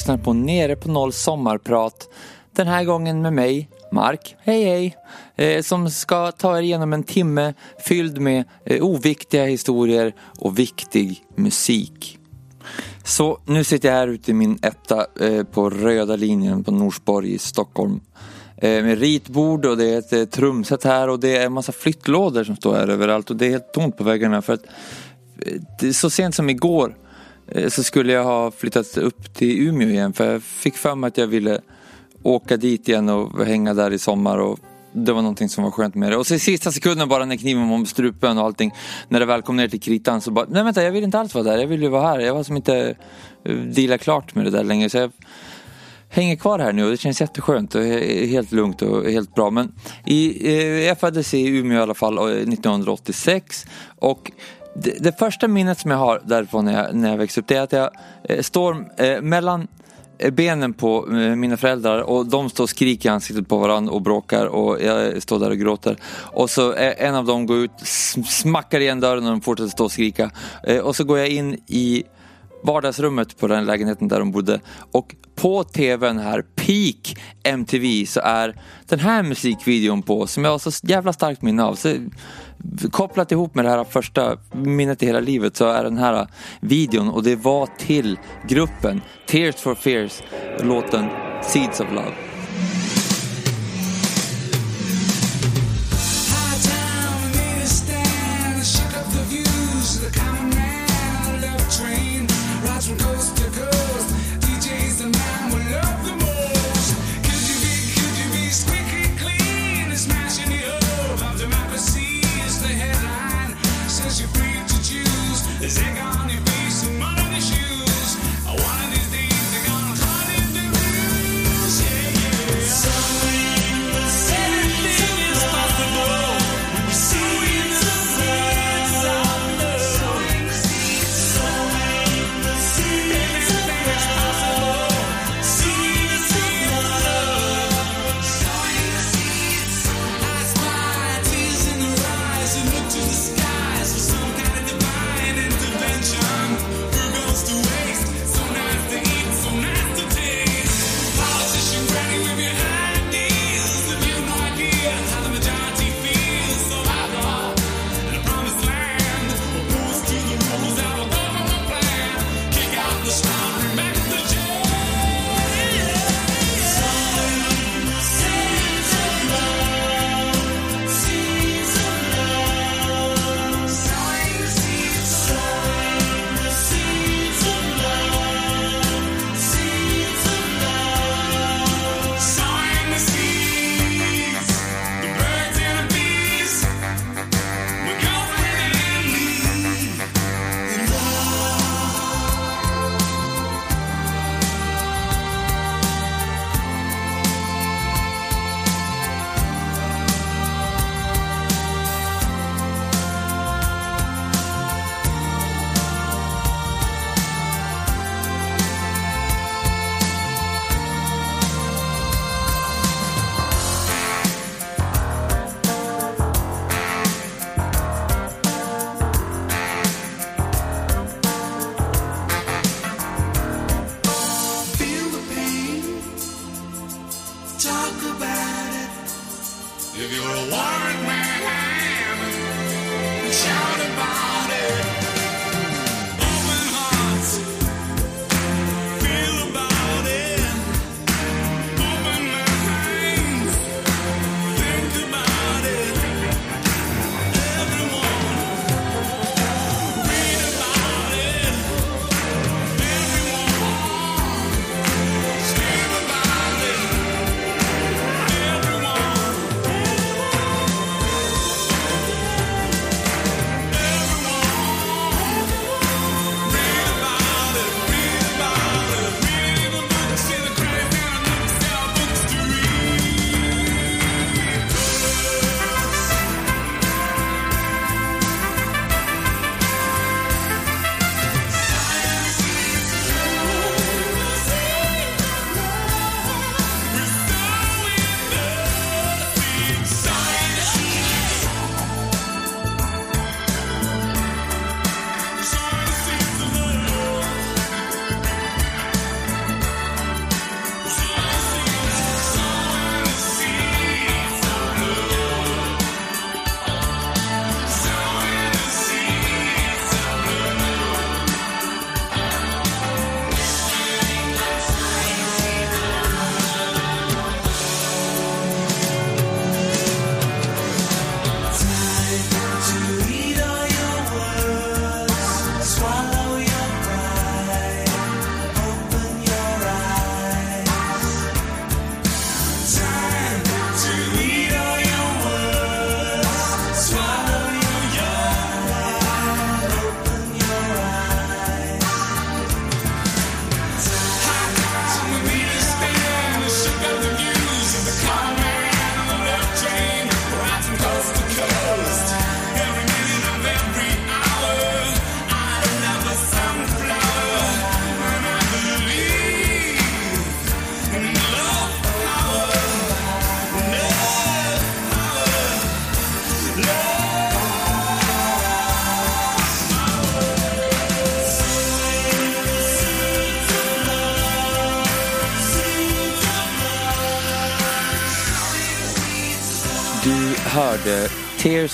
lyssnar på Nere på Noll sommarprat. Den här gången med mig, Mark, hej hej, eh, som ska ta er igenom en timme fylld med eh, oviktiga historier och viktig musik. Så nu sitter jag här ute i min etta eh, på röda linjen på Norsborg i Stockholm. Eh, med ritbord och det är ett eh, trumset här och det är en massa flyttlådor som står här överallt och det är helt tomt på väggarna för att eh, så sent som igår Eh, så skulle jag ha flyttat upp till Umeå igen för jag fick för mig att jag ville åka dit igen och hänga där i sommar och det var någonting som var skönt med det. Och så i sista sekunden bara när kniven var om strupen och allting, när det väl kom ner till kritan så bara, nej vänta jag vill inte alls vara där, jag vill ju vara här. Jag var som inte dealat deala klart med det där längre. Så jag hänger kvar här nu och det känns jätteskönt och helt lugnt och helt bra. Men i, eh, jag föddes i Umeå i alla fall 1986 och det, det första minnet som jag har därifrån när jag, när jag växte upp det är att jag eh, står eh, mellan eh, benen på eh, mina föräldrar och de står och skriker i ansiktet på varandra och bråkar och jag står där och gråter. Och så eh, en av dem går ut, smackar igen dörren och de fortsätter stå och skrika. Eh, Och så går jag in i vardagsrummet på den lägenheten där de bodde och på tvn här, peak MTV, så är den här musikvideon på som jag har så jävla starkt minne av. Så, kopplat ihop med det här första minnet i hela livet så är den här videon och det var till gruppen Tears for Fears, låten Seeds of Love.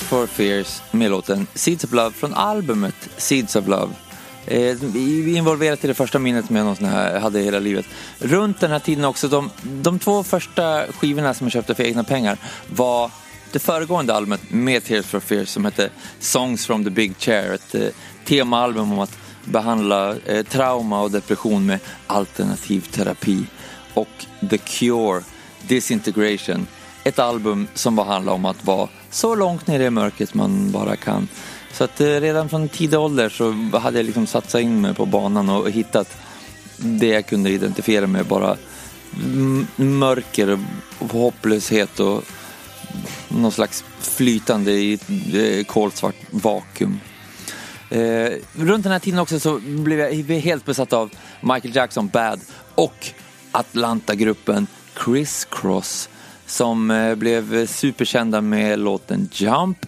For Fears med låten Seeds of Love från albumet Seeds of Love. Eh, vi är involverat i det första minnet med någon sån här, hade hela livet. Runt den här tiden också, de, de två första skivorna som jag köpte för egna pengar var det föregående albumet med Tears for Fears som hette Songs from the Big Chair. Ett eh, temaalbum om att behandla eh, trauma och depression med alternativ terapi. Och The Cure, Disintegration. Ett album som bara handlar om att vara så långt ner i mörkret man bara kan. Så att eh, redan från tidig ålder så hade jag liksom satsat in mig på banan och hittat det jag kunde identifiera med bara mörker och hopplöshet och någon slags flytande i ett eh, kolsvart vakuum. Eh, runt den här tiden också så blev jag helt besatt av Michael Jackson, Bad och Atlanta-gruppen Criss Cross som eh, blev superkända med låten Jump.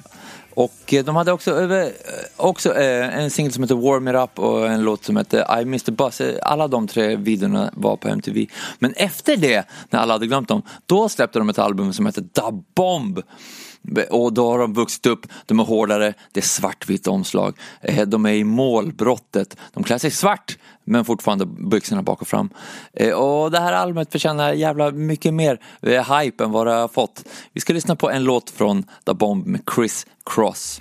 Och eh, de hade också, eh, också en singel som heter Warm It Up och en låt som heter I Missed the Bus. Alla de tre videorna var på MTV. Men efter det, när alla hade glömt dem, då släppte de ett album som heter Da Bomb. Och då har de vuxit upp, de är hårdare, det är svartvitt omslag. Eh, de är i målbrottet, de klär sig svart men fortfarande byxorna bak och fram. Eh, och det här albumet förtjänar jävla mycket mer eh, hype än vad det har fått. Vi ska lyssna på en låt från Da Bomb med Chris Cross.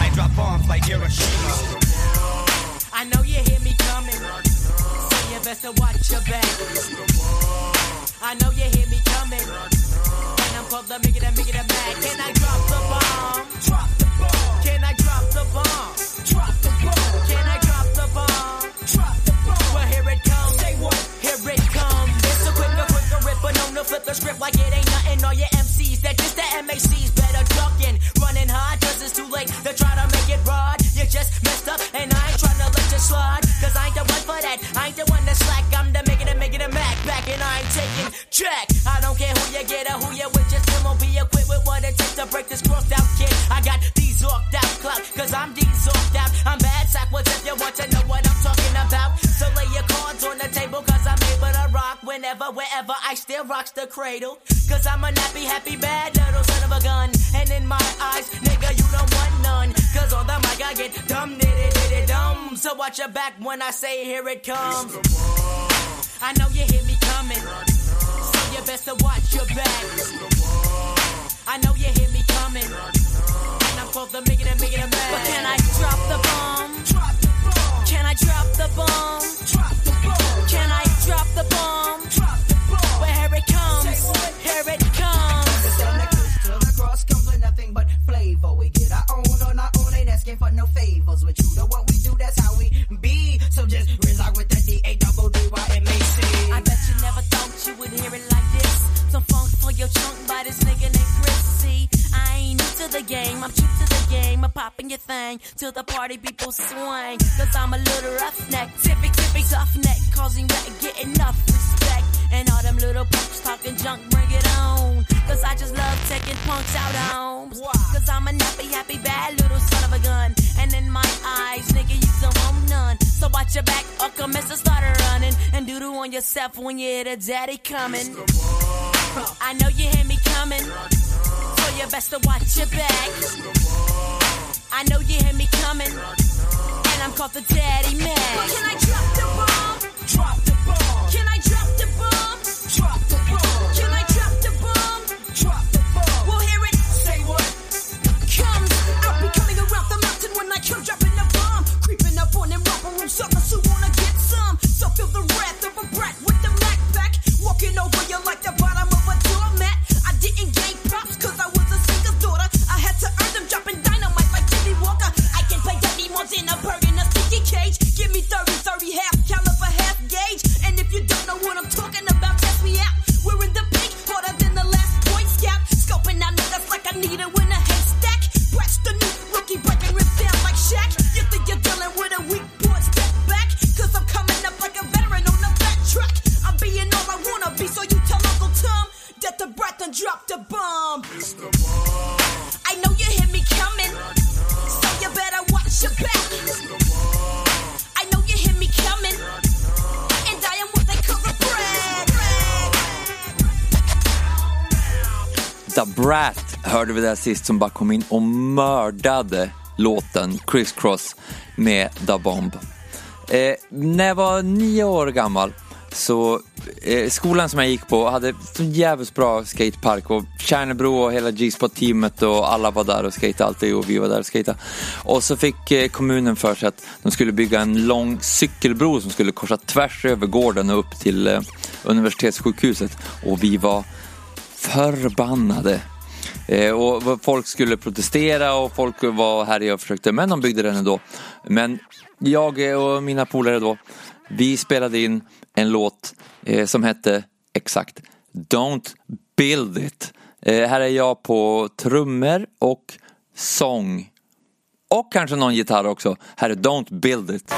I drop bombs like Hiroshima. I know you hear me coming, so you better watch your back. I know you hear me coming, and I'm called the make it a make it a mad. Can I drop the bomb? Drop the bomb. Can I drop the bomb? Drop the bomb. Can I drop the bomb? Drop the bomb. Well, here it comes. Say what? Here it comes. It's a quicker, quicker rip, but known to flip the script like it ain't nothing. All your MCs that just the MACs better ducking, running hard, cause it's too late to try rocks the cradle. Cause I'm a nappy, happy, bad little son of a gun. And in my eyes, nigga, you don't want none. Cause on the mic I get dumb, diddy, diddy, dumb. So watch your back when I say here it comes. I know you hear me coming. So you best to watch your back. I know you hear me coming. And I'm called the make it and make it a man. But can I drop the bomb? Drop the bomb. Can I drop the bomb? Drop the bomb. Can I drop the bomb? Drop the bomb. Well, here it comes. Here it comes. From the coast to the cross comes with nothing but flavor. We get our own on our own, ain't asking for no favors. We're true what we do, that's how we be. So just reside with that D A double D Y M A C. I bet you never thought you would hear it like this. Some funk for your trunk by this nigga named Chris. See, I ain't new to the game. I'm true to the game. I'm popping your thing till the party people swing. Cause I'm a little roughneck, tippy tippy tough neck, causing that get enough respect. And all them little punks talking junk, bring it on. Cause I just love taking punks out homes. Cause I'm a nappy, happy, bad little son of a gun. And in my eyes, nigga, you don't want none. So watch your back or commence to start running. And doodle on yourself when you hear the daddy coming. I know you hear me coming. So you best to watch your back. I know you hear me coming. And I'm called the daddy man. Can I drop the bomb? Vi där sist som bara kom in och mördade låten Criss Cross med Da Bomb. Eh, när jag var nio år gammal så eh, skolan som jag gick på hade så jävligt bra skatepark och Tjärnebro och hela G-spot-teamet och alla var där och skate alltid och vi var där och skejtade Och så fick eh, kommunen för sig att de skulle bygga en lång cykelbro som skulle korsa tvärs över gården och upp till eh, universitetssjukhuset och vi var förbannade. Eh, och folk skulle protestera och folk var här och försökte, men de byggde den ändå. Men jag eh, och mina polare då, vi spelade in en låt eh, som hette exakt Don't Build It. Eh, här är jag på trummor och sång. Och kanske någon gitarr också. Här är Don't Build It.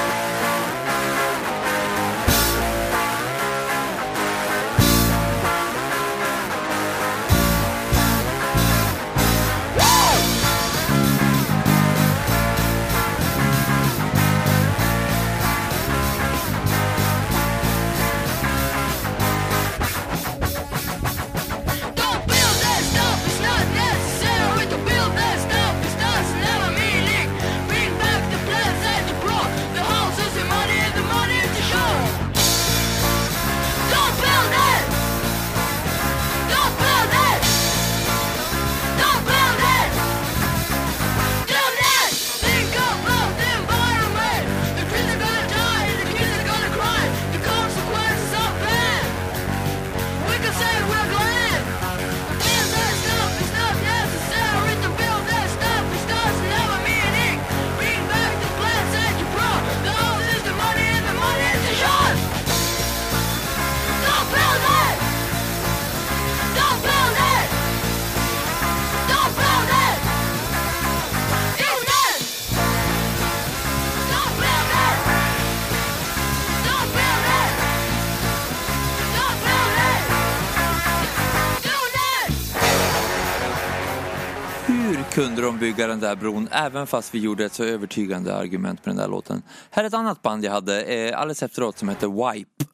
Bygga den där bron även fast vi gjorde ett så övertygande argument med den där låten? Här är ett annat band jag hade eh, alldeles efteråt som heter Wipe.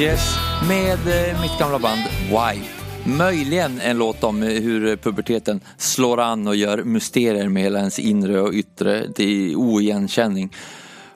Changes med eh, mitt gamla band Wife. Möjligen en låt om eh, hur puberteten slår an och gör mysterier med hela ens inre och yttre till oigenkänning.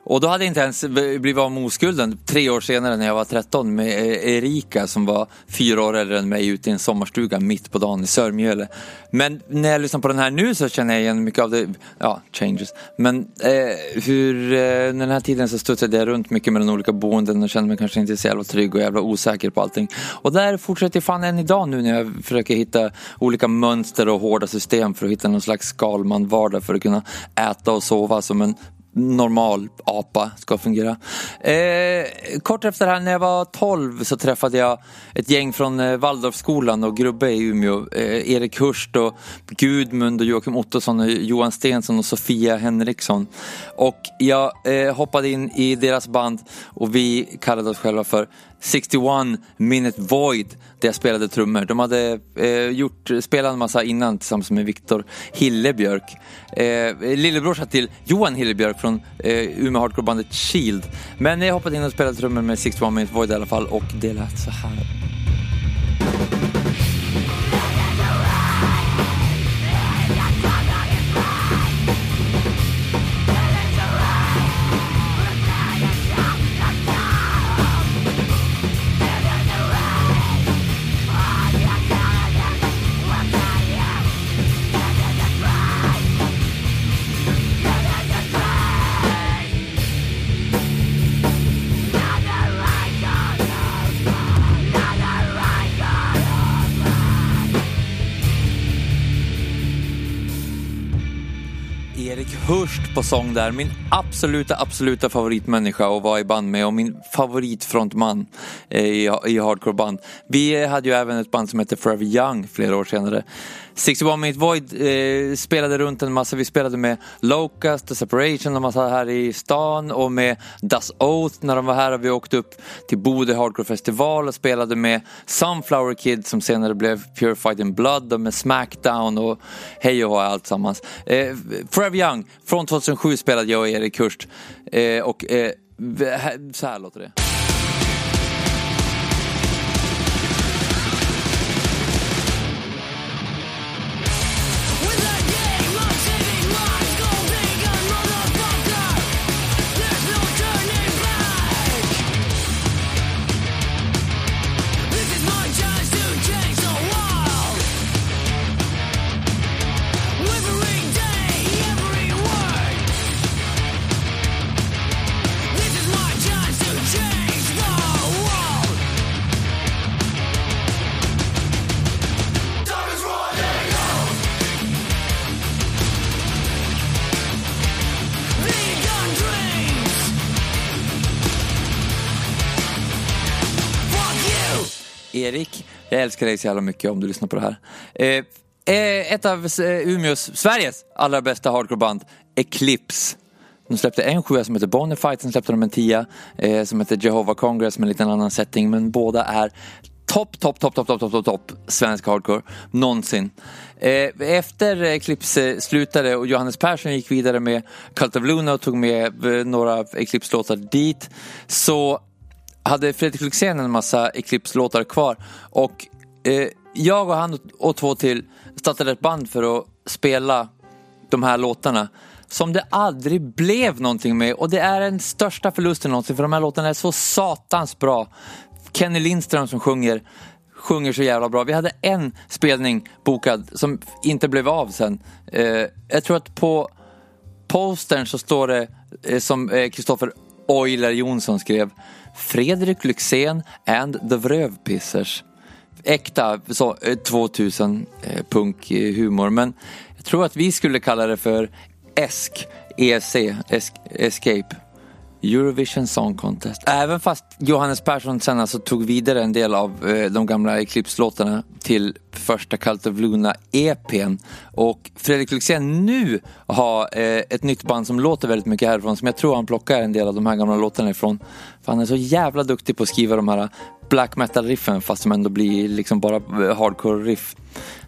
Och då hade jag inte ens blivit av med oskulden tre år senare när jag var 13 med e- Erika som var fyra år äldre än mig ute i en sommarstuga mitt på dagen i Sörmjöle. Men när jag lyssnar på den här nu så känner jag igen mycket av det, ja, changes. Men eh, hur, eh, den här tiden så studsade jag runt mycket mellan olika boenden och kände mig kanske inte så jävla trygg och jävla osäker på allting. Och där fortsätter jag fan än idag nu när jag försöker hitta olika mönster och hårda system för att hitta någon slags skalman vardag för att kunna äta och sova som en normal apa ska fungera. Eh, kort efter det här när jag var 12 så träffade jag ett gäng från eh, Waldorfskolan och Grubbe i Umeå. Eh, Erik Hurst och Gudmund och Joakim Ottosson och Johan Stensson och Sofia Henriksson. Och jag eh, hoppade in i deras band och vi kallade oss själva för 61 Minute Void där jag spelade trummor. De hade eh, gjort, spelat en massa innan tillsammans med Viktor Hillebjörk. Eh, lillebrorsa till Johan Hillebjörk från eh, Umeå Hardcore-bandet Shield. Men jag hoppade in och spelade trummor med 61 Minute Void i alla fall och det lät så här. På sång där. Min absoluta, absoluta favoritmänniska att vara i band med och min favoritfrontman eh, i, i hardcoreband. Vi hade ju även ett band som hette Forever Young flera år senare. 61 Minute Void eh, spelade runt en massa. Vi spelade med Locust, The Separation, de var här i stan och med Das Oath när de var här. Och vi åkte upp till Bode Hardcore Festival och spelade med Sunflower Kid som senare blev Purified in Blood och med Smackdown och hej och hå alltsammans. Eh, Forever Young, från 2007 spelade jag och Erik Hurst. Eh, och eh, så här låter det. Jag älskar dig så jävla mycket om du lyssnar på det här. Eh, eh ett av eh, Umeås, Sveriges allra bästa hardcoreband, Eclipse. De släppte en sjua som heter Bonafide, sen släppte de en tia eh, som heter Jehovah Congress med en liten annan setting. Men båda är topp, topp, topp, topp, topp, topp, topp, topp svensk hardcore någonsin. Eh, efter Eclipse eh, slutade och Johannes Persson gick vidare med Cult of Luna och tog med eh, några Eclipse-låtar dit så hade Fredrik Luxén en massa Eclipse-låtar kvar och eh, jag och han och två till startade ett band för att spela de här låtarna som det aldrig blev någonting med och det är den största förlusten någonsin för de här låtarna är så satans bra. Kenny Lindström som sjunger sjunger så jävla bra. Vi hade en spelning bokad som inte blev av sen. Eh, jag tror att på postern så står det eh, som eh, Kristoffer Euler Jonsson skrev Fredrik Lyxzén and the Vrövpissers. Äkta så, 2000 eh, eh punkhumor eh, men jag tror att vi skulle kalla det för ESK, ESC, ESC Escape. Eurovision Song Contest. Även fast Johannes Persson sen alltså tog vidare en del av eh, de gamla Eclipse-låtarna till första Cult of Luna EPn och Fredrik Lyxzén nu har eh, ett nytt band som låter väldigt mycket härifrån som jag tror han plockar en del av de här gamla låtarna ifrån. För han är så jävla duktig på att skriva de här eh, black metal-riffen fast som ändå blir liksom bara eh, hardcore-riff.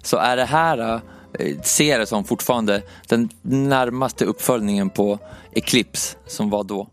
Så är det här eh, Eh, ser det som fortfarande den närmaste uppföljningen på Eclipse som var då.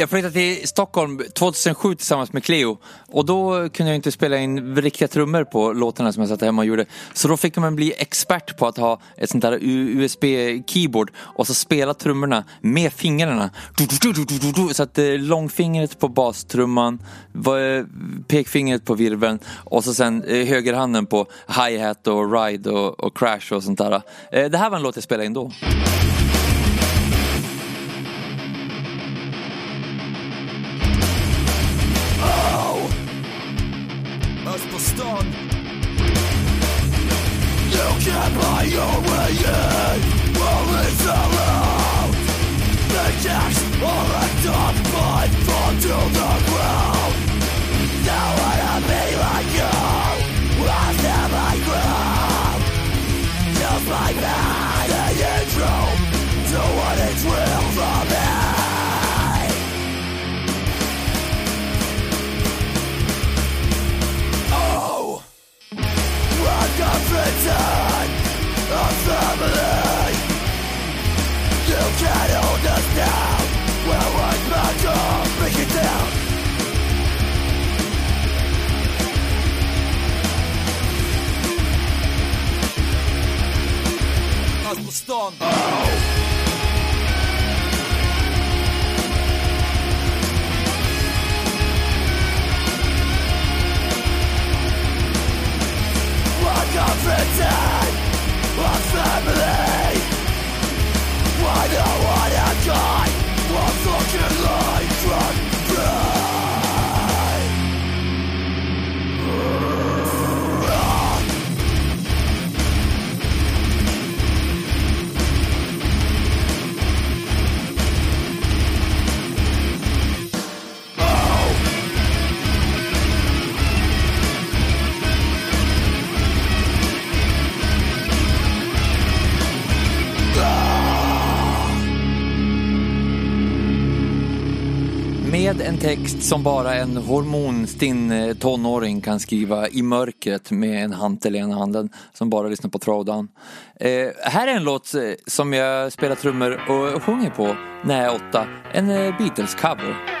Jag flyttade till Stockholm 2007 tillsammans med Cleo och då kunde jag inte spela in riktiga trummor på låtarna som jag satt hemma och gjorde. Så då fick man bli expert på att ha ett sånt där USB-keyboard och så spela trummorna med fingrarna. Så att eh, långfingret på bastrumman, pekfingret på virveln och så sen eh, högerhanden på hi-hat och ride och, och crash och sånt där. Eh, det här var en låt jag spelade in då. on. Oh. Confident family, why no? Med en text som bara en hormonstinn eh, tonåring kan skriva i mörkret med en hantel i ena handen som bara lyssnar på throwdown. Eh, här är en låt eh, som jag spelar trummor och sjunger på när jag är åtta. En eh, Beatles-cover.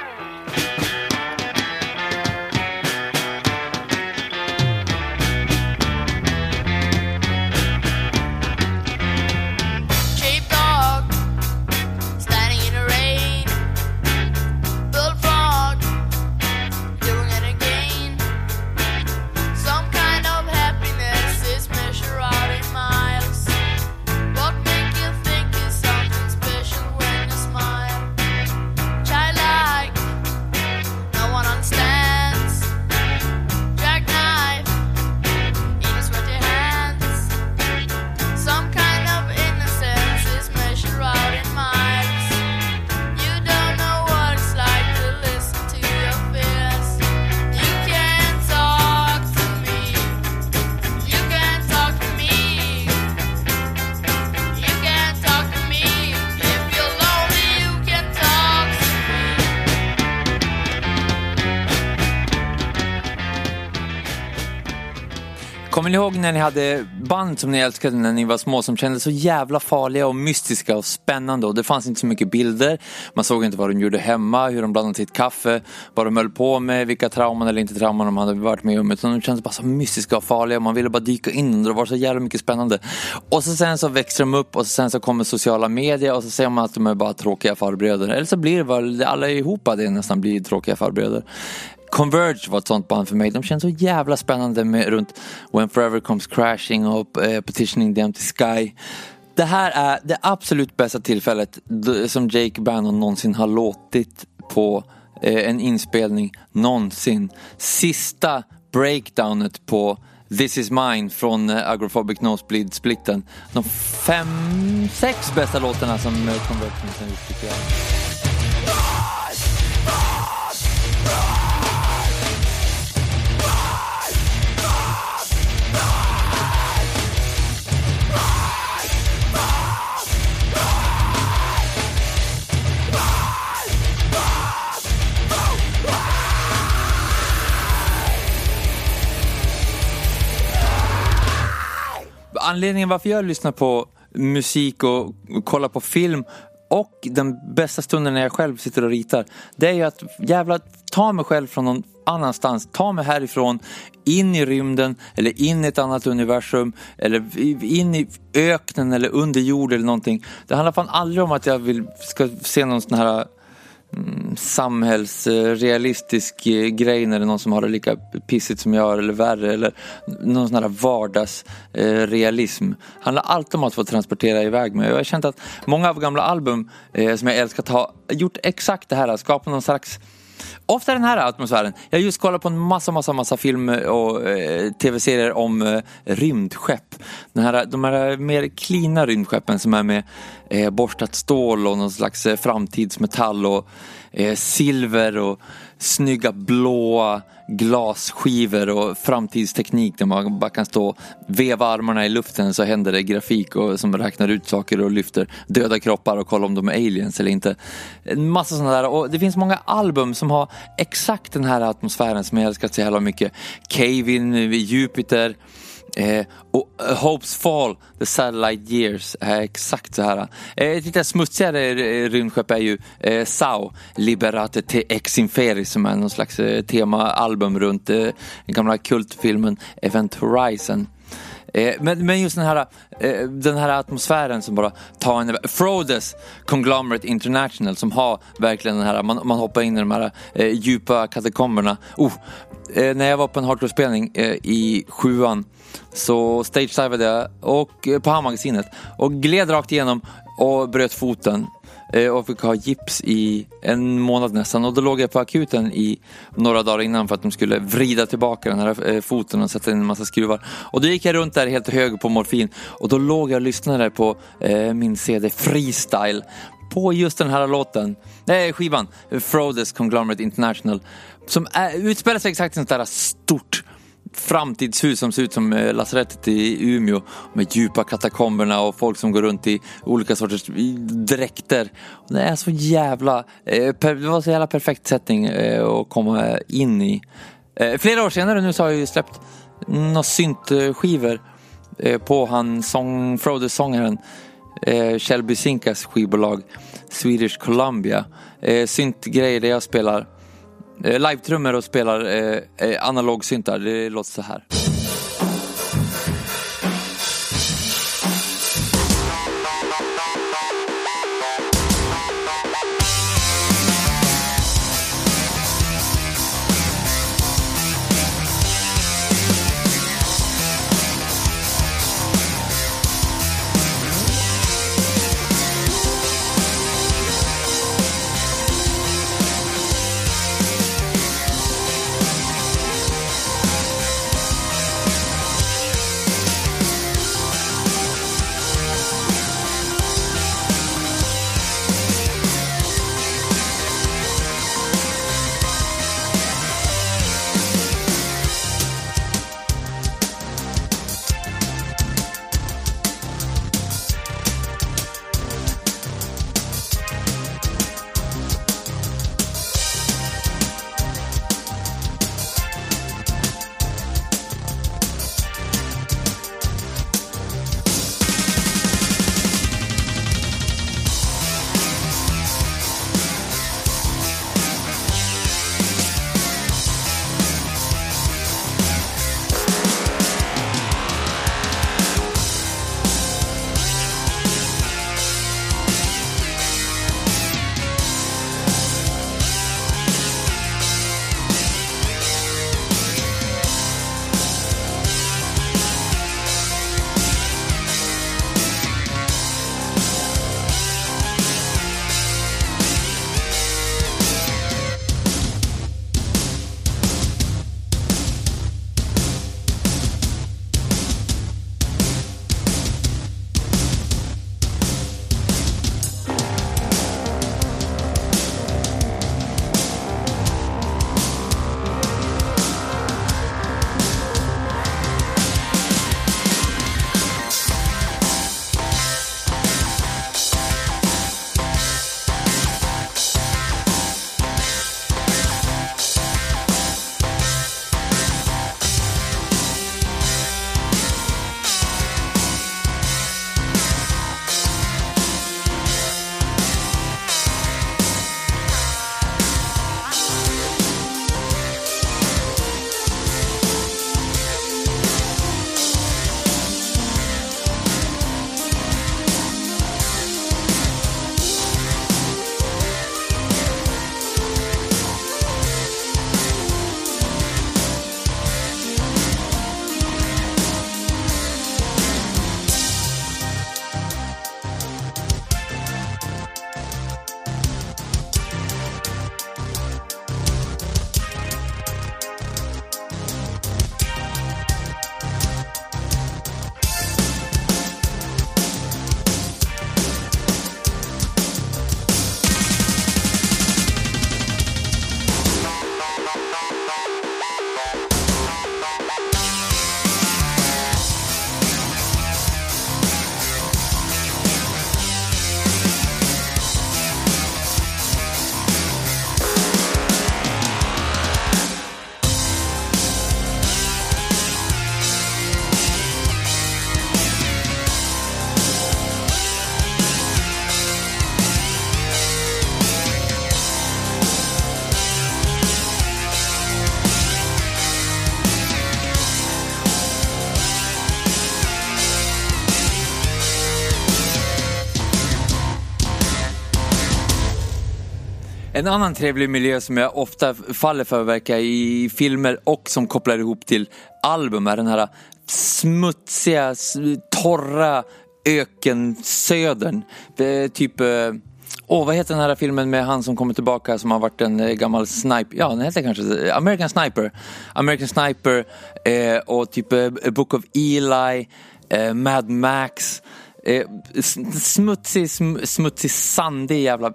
Ihåg när ni hade band som ni älskade när ni var små som kändes så jävla farliga och mystiska och spännande och det fanns inte så mycket bilder. Man såg inte vad de gjorde hemma, hur de blandade sitt kaffe, vad de höll på med, vilka trauman eller inte trauman de hade varit med om. Utan de kändes bara så mystiska och farliga. och Man ville bara dyka in och det var så jävla mycket spännande. Och så sen så växer de upp och så sen så kommer sociala medier och så säger man att de är bara tråkiga farbröder. Eller så blir det väl, alla ihop det nästan blir tråkiga farbröder. Converge var ett sånt band för mig. De känns så jävla spännande med runt When Forever Comes Crashing och eh, Petitioning the Empty Sky. Det här är det absolut bästa tillfället som Jake Bannon någonsin har låtit på eh, en inspelning någonsin. Sista breakdownet på This is mine från eh, Agrophobic Nosebleed-splitten. De fem, sex bästa låtarna som eh, Converge någonsin gjort tycker jag. Anledningen varför jag lyssnar på musik och kollar på film och den bästa stunden när jag själv sitter och ritar, det är ju att jävla ta mig själv från någon annanstans, ta mig härifrån, in i rymden eller in i ett annat universum eller in i öknen eller under jord eller någonting. Det handlar fan aldrig om att jag vill, ska se någon sån här Mm, samhällsrealistisk eh, grej när det är någon som har det lika pissigt som jag har eller värre eller någon sån här vardagsrealism. handlar alltid om att få transportera iväg mig. Jag har känt att många av gamla album eh, som jag älskat har gjort exakt det här, skapat någon slags Ofta den här atmosfären. Jag har just kollat på en massa, massa, massa film eh, och eh, tv-serier om eh, rymdskepp. Den här, de här mer klina rymdskeppen som är med eh, borstat stål och någon slags eh, framtidsmetall och eh, silver och snygga blåa glasskivor och framtidsteknik där man bara kan stå och veva armarna i luften så händer det grafik och, som räknar ut saker och lyfter döda kroppar och kollar om de är aliens eller inte. En massa sådana där och det finns många album som har exakt den här atmosfären som jag älskar så jävla mycket. Cave In, Jupiter, Eh, och eh, Hopes Fall, The Satellite Years, är exakt så här. Eh, ett lite smutsigare eh, rymdskepp är ju eh, Sao, Liberate te ex inferi, som är någon slags eh, temaalbum runt eh, den gamla kultfilmen Event Horizon. Eh, men, men just den här, eh, den här atmosfären som bara tar en Frodes Conglomerate International som har verkligen den här, man, man hoppar in i de här eh, djupa katakomberna. Oh, eh, när jag var på en hardcore-spelning eh, i sjuan så stagedivade jag och, eh, på handmagasinet och gled rakt igenom och bröt foten eh, och fick ha gips i en månad nästan och då låg jag på akuten i några dagar innan för att de skulle vrida tillbaka den här eh, foten och sätta in en massa skruvar. Och då gick jag runt där helt hög på morfin och då låg jag och lyssnade på eh, min CD Freestyle på just den här låten, nej skivan, Frodes Conglomerate International som är, utspelar sig exakt i ett sånt där stort framtidshus som ser ut som eh, lasarettet i Umeå med djupa katakomberna och folk som går runt i olika sorters dräkter. Det är så jävla, eh, det var så jävla perfekt setting eh, att komma in i. Flera år senare nu så har jag ju släppt några syntskivor på han sång, Frodo-sångaren Kjell Bysinkas skivbolag Swedish Columbia. Syntgrejer där jag spelar Eh, live-trummor och spelar eh, eh, analog syntar. Det låter så här. En annan trevlig miljö som jag ofta faller för verkar i filmer och som kopplar ihop till album är den här smutsiga, torra ökensödern. Typ, eh, åh vad heter den här filmen med han som kommer tillbaka som har varit en eh, gammal sniper, ja den heter kanske American Sniper. American Sniper eh, och typ eh, Book of Eli, eh, Mad Max. Eh, smutsig, sm- smutsig, sandig jävla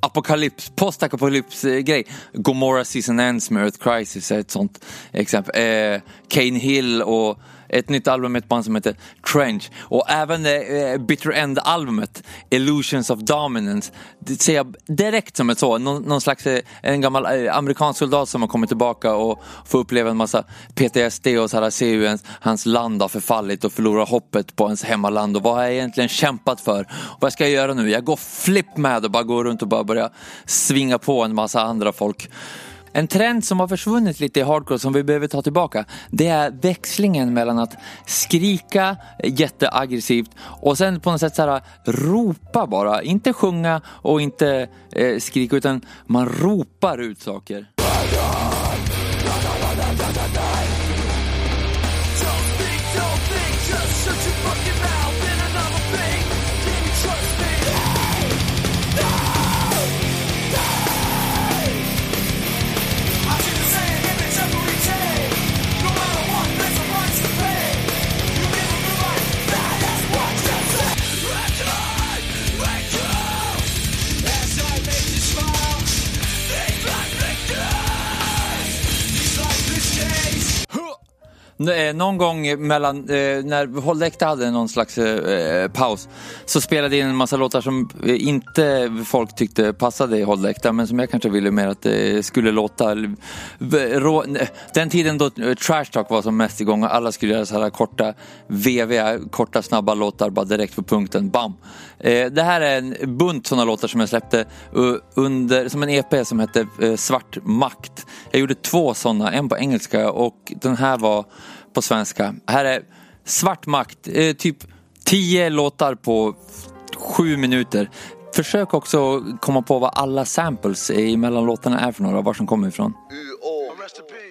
apokalyps, postapokalyps-grej. Gomorrah Season Ends med Earth Crisis är ett sånt exempel. Eh, Kane Hill och ett nytt album med ett band som heter Trench. Och även eh, Bitter End-albumet, Illusions of Dominance. Det ser jag direkt som ett så, någon, någon slags eh, en gammal eh, amerikansk soldat som har kommit tillbaka och får uppleva en massa PTSD och så här ser hur ens, hans land har förfallit och förlorar hoppet på ens hemmaland och vad har jag egentligen kämpat för? Och vad ska jag göra nu? Jag går flipp med och bara går runt och bara börjar svinga på en massa andra folk. En trend som har försvunnit lite i hardcore som vi behöver ta tillbaka det är växlingen mellan att skrika jätteaggressivt och sen på något sätt så här, ropa bara. Inte sjunga och inte eh, skrika utan man ropar ut saker. Eh, någon gång mellan, eh, när Håll hade någon slags eh, paus, så spelade jag in en massa låtar som eh, inte folk tyckte passade i Håll men som jag kanske ville mer att det skulle låta. rå- Den tiden då Trash Talk var som mest igång och alla skulle göra så här korta, veviga, korta, snabba låtar bara direkt på punkten, bam. Eh, Det här är en bunt sådana låtar som jag släppte under, som en EP som hette eh, Svart Makt. Jag gjorde två sådana, en på engelska och den här var på svenska. Här är Svart Makt, eh, typ tio låtar på sju minuter. Försök också komma på vad alla samples i mellan låtarna är för några, var som kommer ifrån. Drugs?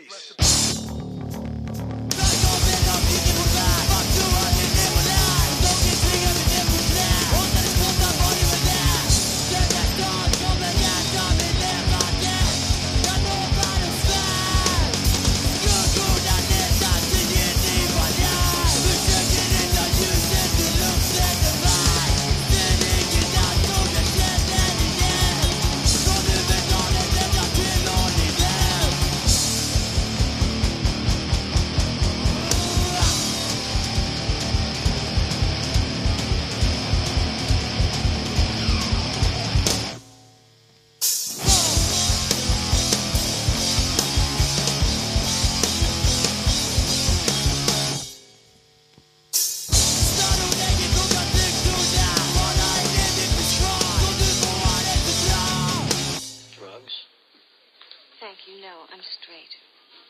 You. know I'm straight.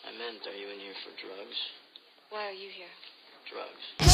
I meant, are you in here for drugs? Why are you here? Drugs.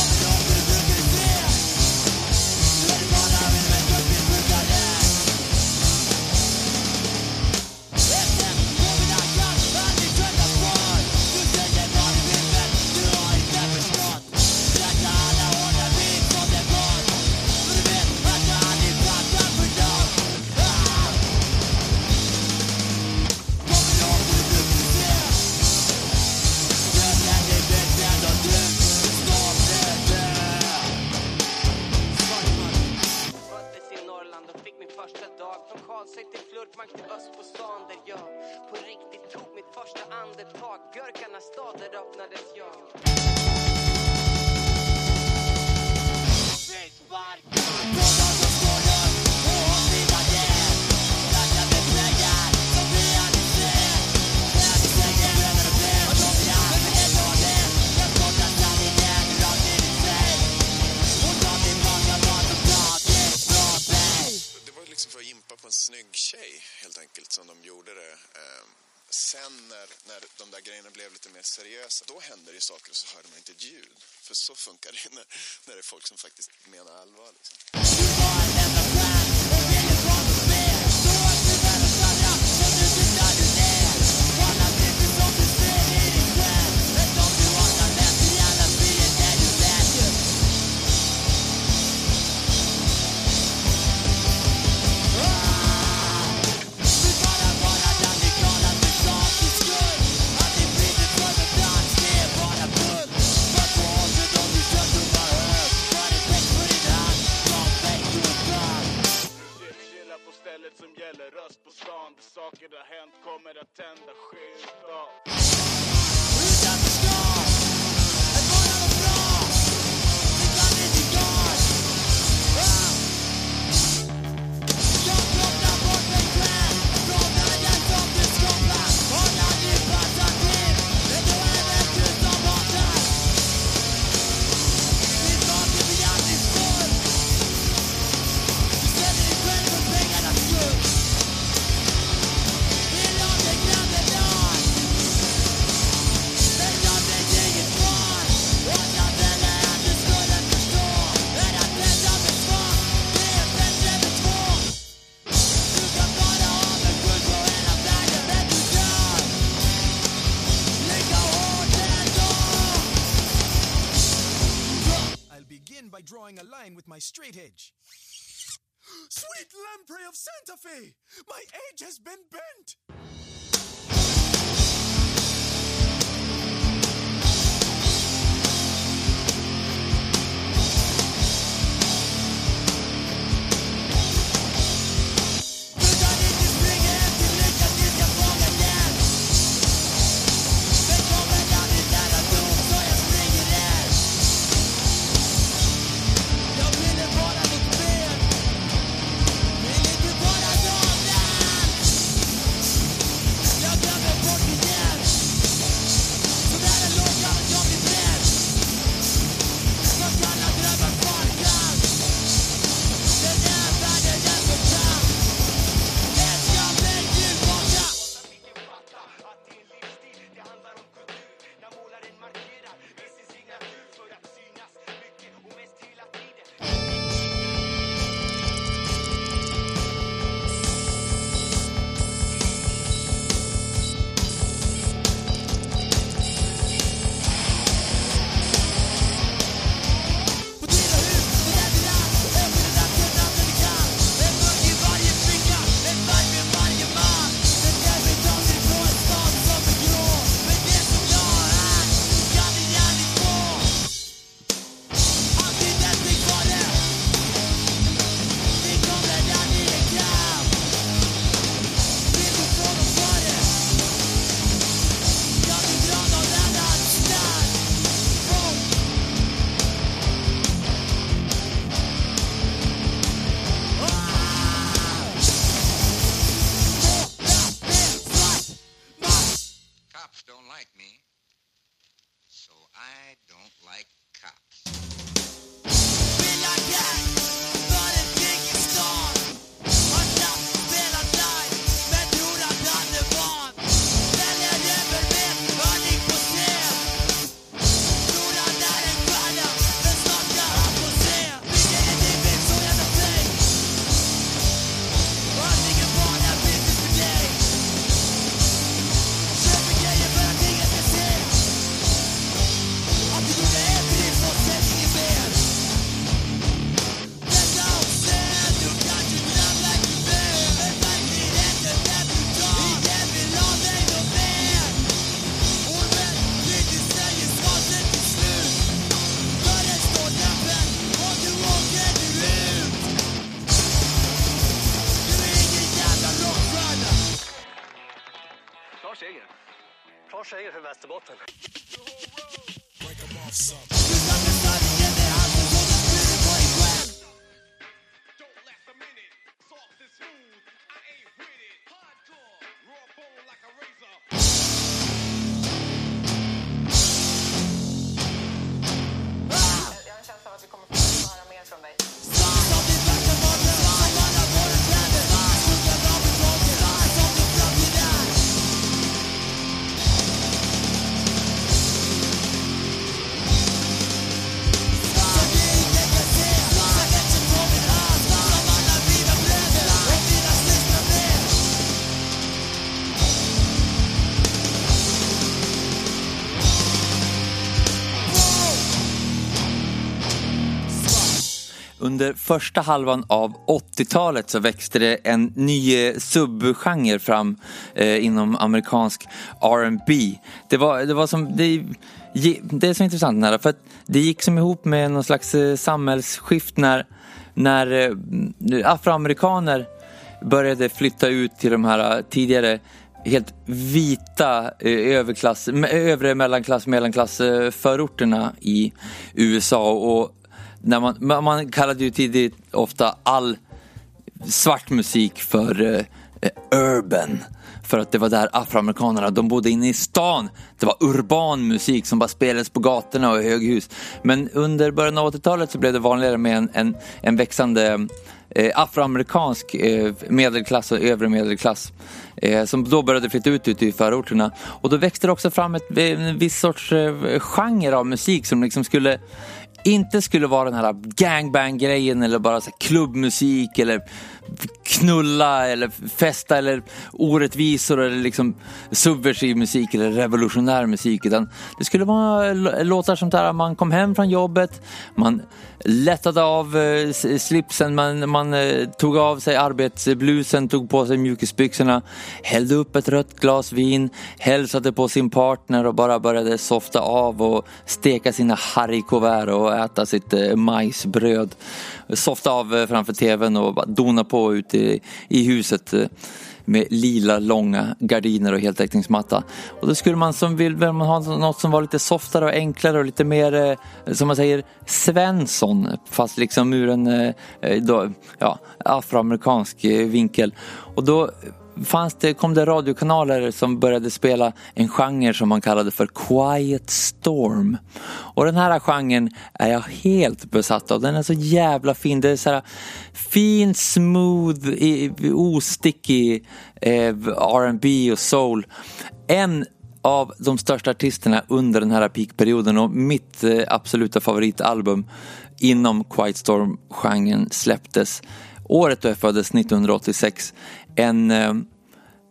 Funkar det när, när det är folk som faktiskt menar allvar. Liksom. Saker har hänt kommer att tända skyltar. av. Under första halvan av 80-talet så växte det en ny eh, subgenre fram eh, inom amerikansk R&B. Det var, det var som, det, det är så intressant nära för att det gick som ihop med någon slags eh, samhällsskift när, när eh, afroamerikaner började flytta ut till de här eh, tidigare helt vita överklass, övre mellanklass, mellanklass förorterna i USA. Och när man, man- kallade ju tidigt ofta all svart musik för eh, urban. För att det var där afroamerikanerna, de bodde inne i stan. Det var urban musik som bara spelades på gatorna och i höghus. Men under början av 80-talet så blev det vanligare med en, en, en växande eh, afroamerikansk eh, medelklass och övre medelklass. Eh, som då började flytta ut, ute i förorterna. Och då växte det också fram ett, en viss sorts eh, genre av musik som liksom skulle inte skulle vara den här gangbang-grejen eller bara så här klubbmusik eller knulla eller festa eller orättvisor eller liksom subversiv musik eller revolutionär musik. Utan det skulle vara låtar som där man kom hem från jobbet, man lättade av eh, slipsen, man, man eh, tog av sig arbetsblusen, tog på sig mjukisbyxorna, hällde upp ett rött glas vin, hälsade på sin partner och bara började softa av och steka sina haricots och äta sitt eh, majsbröd. Softa av framför tvn och dona på ute i, i huset eh, med lila långa gardiner och heltäckningsmatta. Och då skulle man som vill, vill man ha något som var lite softare och enklare och lite mer, eh, som man säger, Svensson. Fast liksom ur en eh, då, ja, afroamerikansk vinkel. Och då fanns det, kom det radiokanaler som började spela en genre som man kallade för Quiet Storm. Och den här genren är jag helt besatt av. Den är så jävla fin. Det är så här fin, smooth, ostickig eh, R&B och soul. En av de största artisterna under den här peakperioden och mitt eh, absoluta favoritalbum inom Quiet Storm-genren släpptes året då jag föddes, 1986. En eh,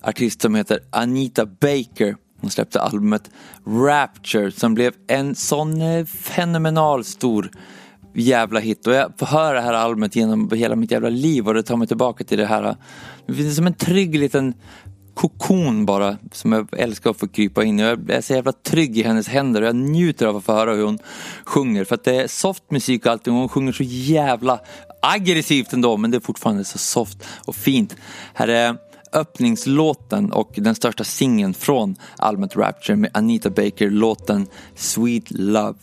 artist som heter Anita Baker. Hon släppte albumet Rapture som blev en sån eh, fenomenal stor jävla hit. Och jag får höra det här albumet genom hela mitt jävla liv och det tar mig tillbaka till det här. Eh, det finns som en trygg liten kokon bara som jag älskar att få krypa in i. Jag är så jävla trygg i hennes händer och jag njuter av att få höra hur hon sjunger. För att det är soft musik och allting och hon sjunger så jävla aggressivt ändå men det är fortfarande så soft och fint. Här är öppningslåten och den största singeln från albumet Rapture med Anita Baker, låten Sweet Love.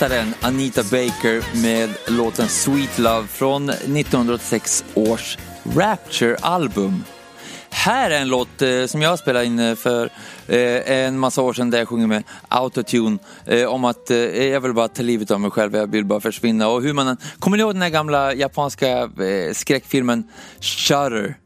Mästaren Anita Baker med låten Sweet Love från 1986 års Rapture-album. Här är en låt eh, som jag spelade in eh, för eh, en massa år sedan där jag sjunger med autotune om att jag vill bara ta livet av mig själv, jag vill bara försvinna. Och hur man, kommer ni ihåg den här gamla japanska skräckfilmen Shutter?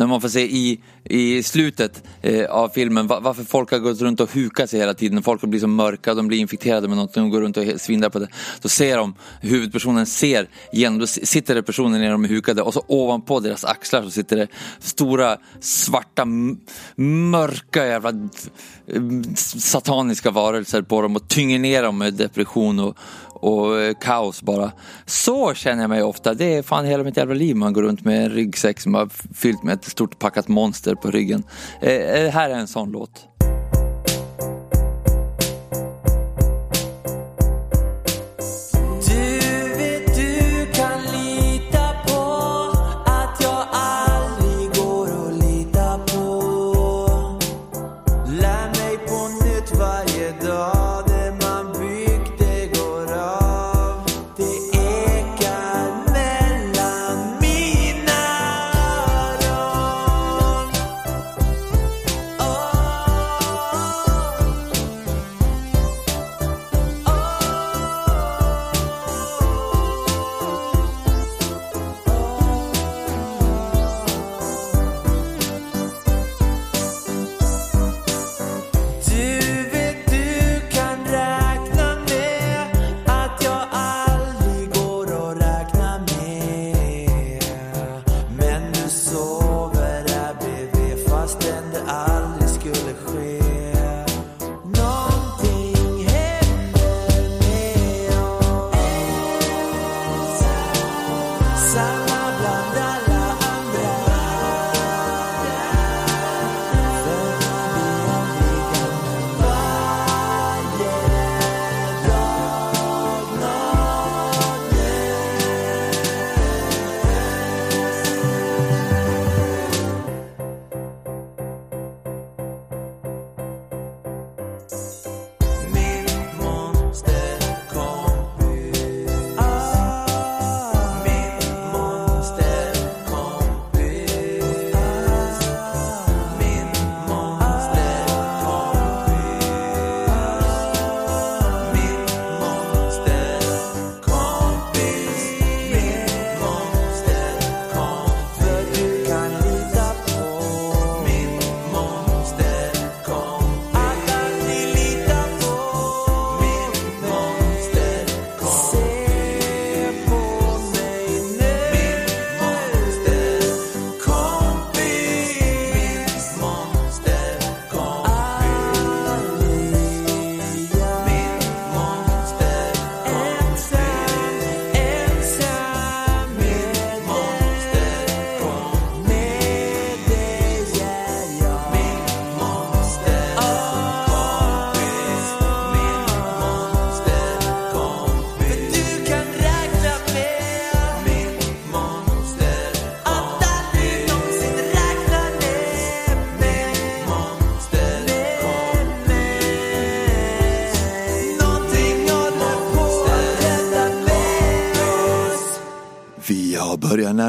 När man får se i, i slutet eh, av filmen va- varför folk har gått runt och hukat sig hela tiden. Folk blir så mörka, de blir infekterade med något, de går runt och svindlar på det. Då ser de, huvudpersonen ser genom, då sitter det personer när de är hukade och så ovanpå deras axlar så sitter det stora svarta mörka jävla eh, sataniska varelser på dem och tynger ner dem med depression och, och eh, kaos bara. Så känner jag mig ofta. Det är fan hela mitt jävla liv man går runt med en ryggsäck som har fyllt med ett stort packat monster på ryggen. Eh, eh här är en sån låt.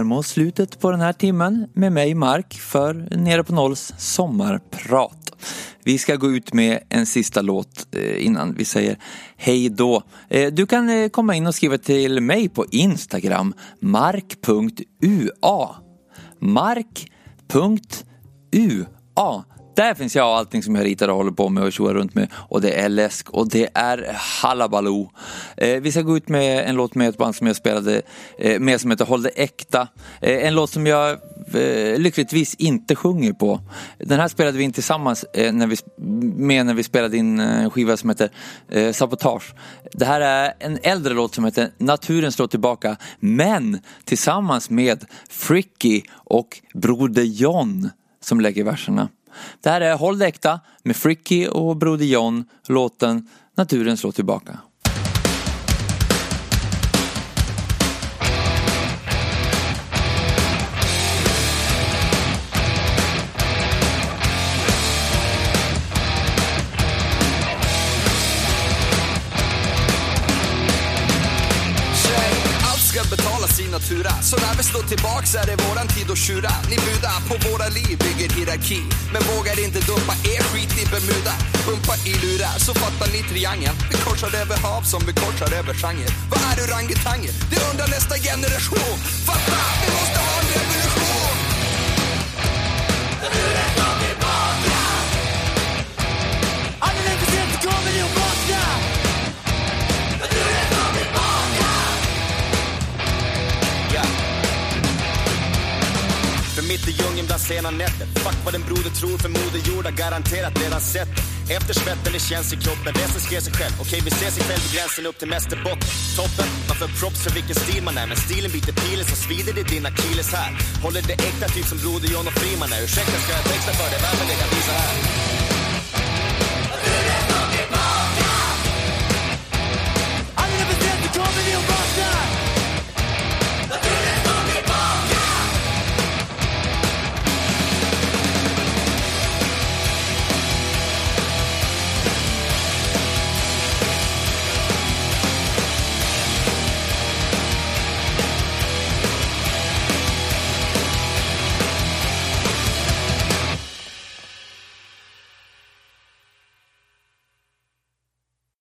Närma oss slutet på den här timmen med mig Mark för Nere på Nolls sommarprat. Vi ska gå ut med en sista låt eh, innan vi säger hej då. Eh, du kan eh, komma in och skriva till mig på Instagram, mark.ua. Mark.ua. Där finns jag och allting som jag ritar och håller på med och tjoar runt med. Och det är läsk och det är hallabaloo. Eh, vi ska gå ut med en låt med ett band som jag spelade eh, med som heter Håll det äkta. Eh, en låt som jag eh, lyckligtvis inte sjunger på. Den här spelade vi in tillsammans eh, när vi, med när vi spelade in eh, en skiva som heter eh, Sabotage. Det här är en äldre låt som heter Naturen slår tillbaka men tillsammans med Fricky och Broder John som lägger verserna. Det här är Håll det äkta med Fricky och Broder John, låten Naturen slår tillbaka. Slå tillbaks är det våran tid att tjura? Ni budar på våra liv, bygger hierarki. Men vågar inte dumpa er skit i Bermuda. Pumpa i lurar, så fattar ni triangeln. Vi korsar över hav som vi korsar över genre. Vad är orangutanger? Det undrar nästa generation. Fatta, vi måste ha en revolution. Mitt i djungeln bland sena nätter. Fuck vad den broder tror för moder jord har garanterat redan sett det. Efter svetten det känns i kroppen, resten skrev sig själv. Okej vi ses ikväll vid gränsen upp till mästerbotten Toppen, man får props för vilken stil man är. Men stilen biter pilen så svider det din akilles här. Håller det äkta typ som broder John och Friman är. Ursäkta ska jag texta för dig, varför lägga visa här?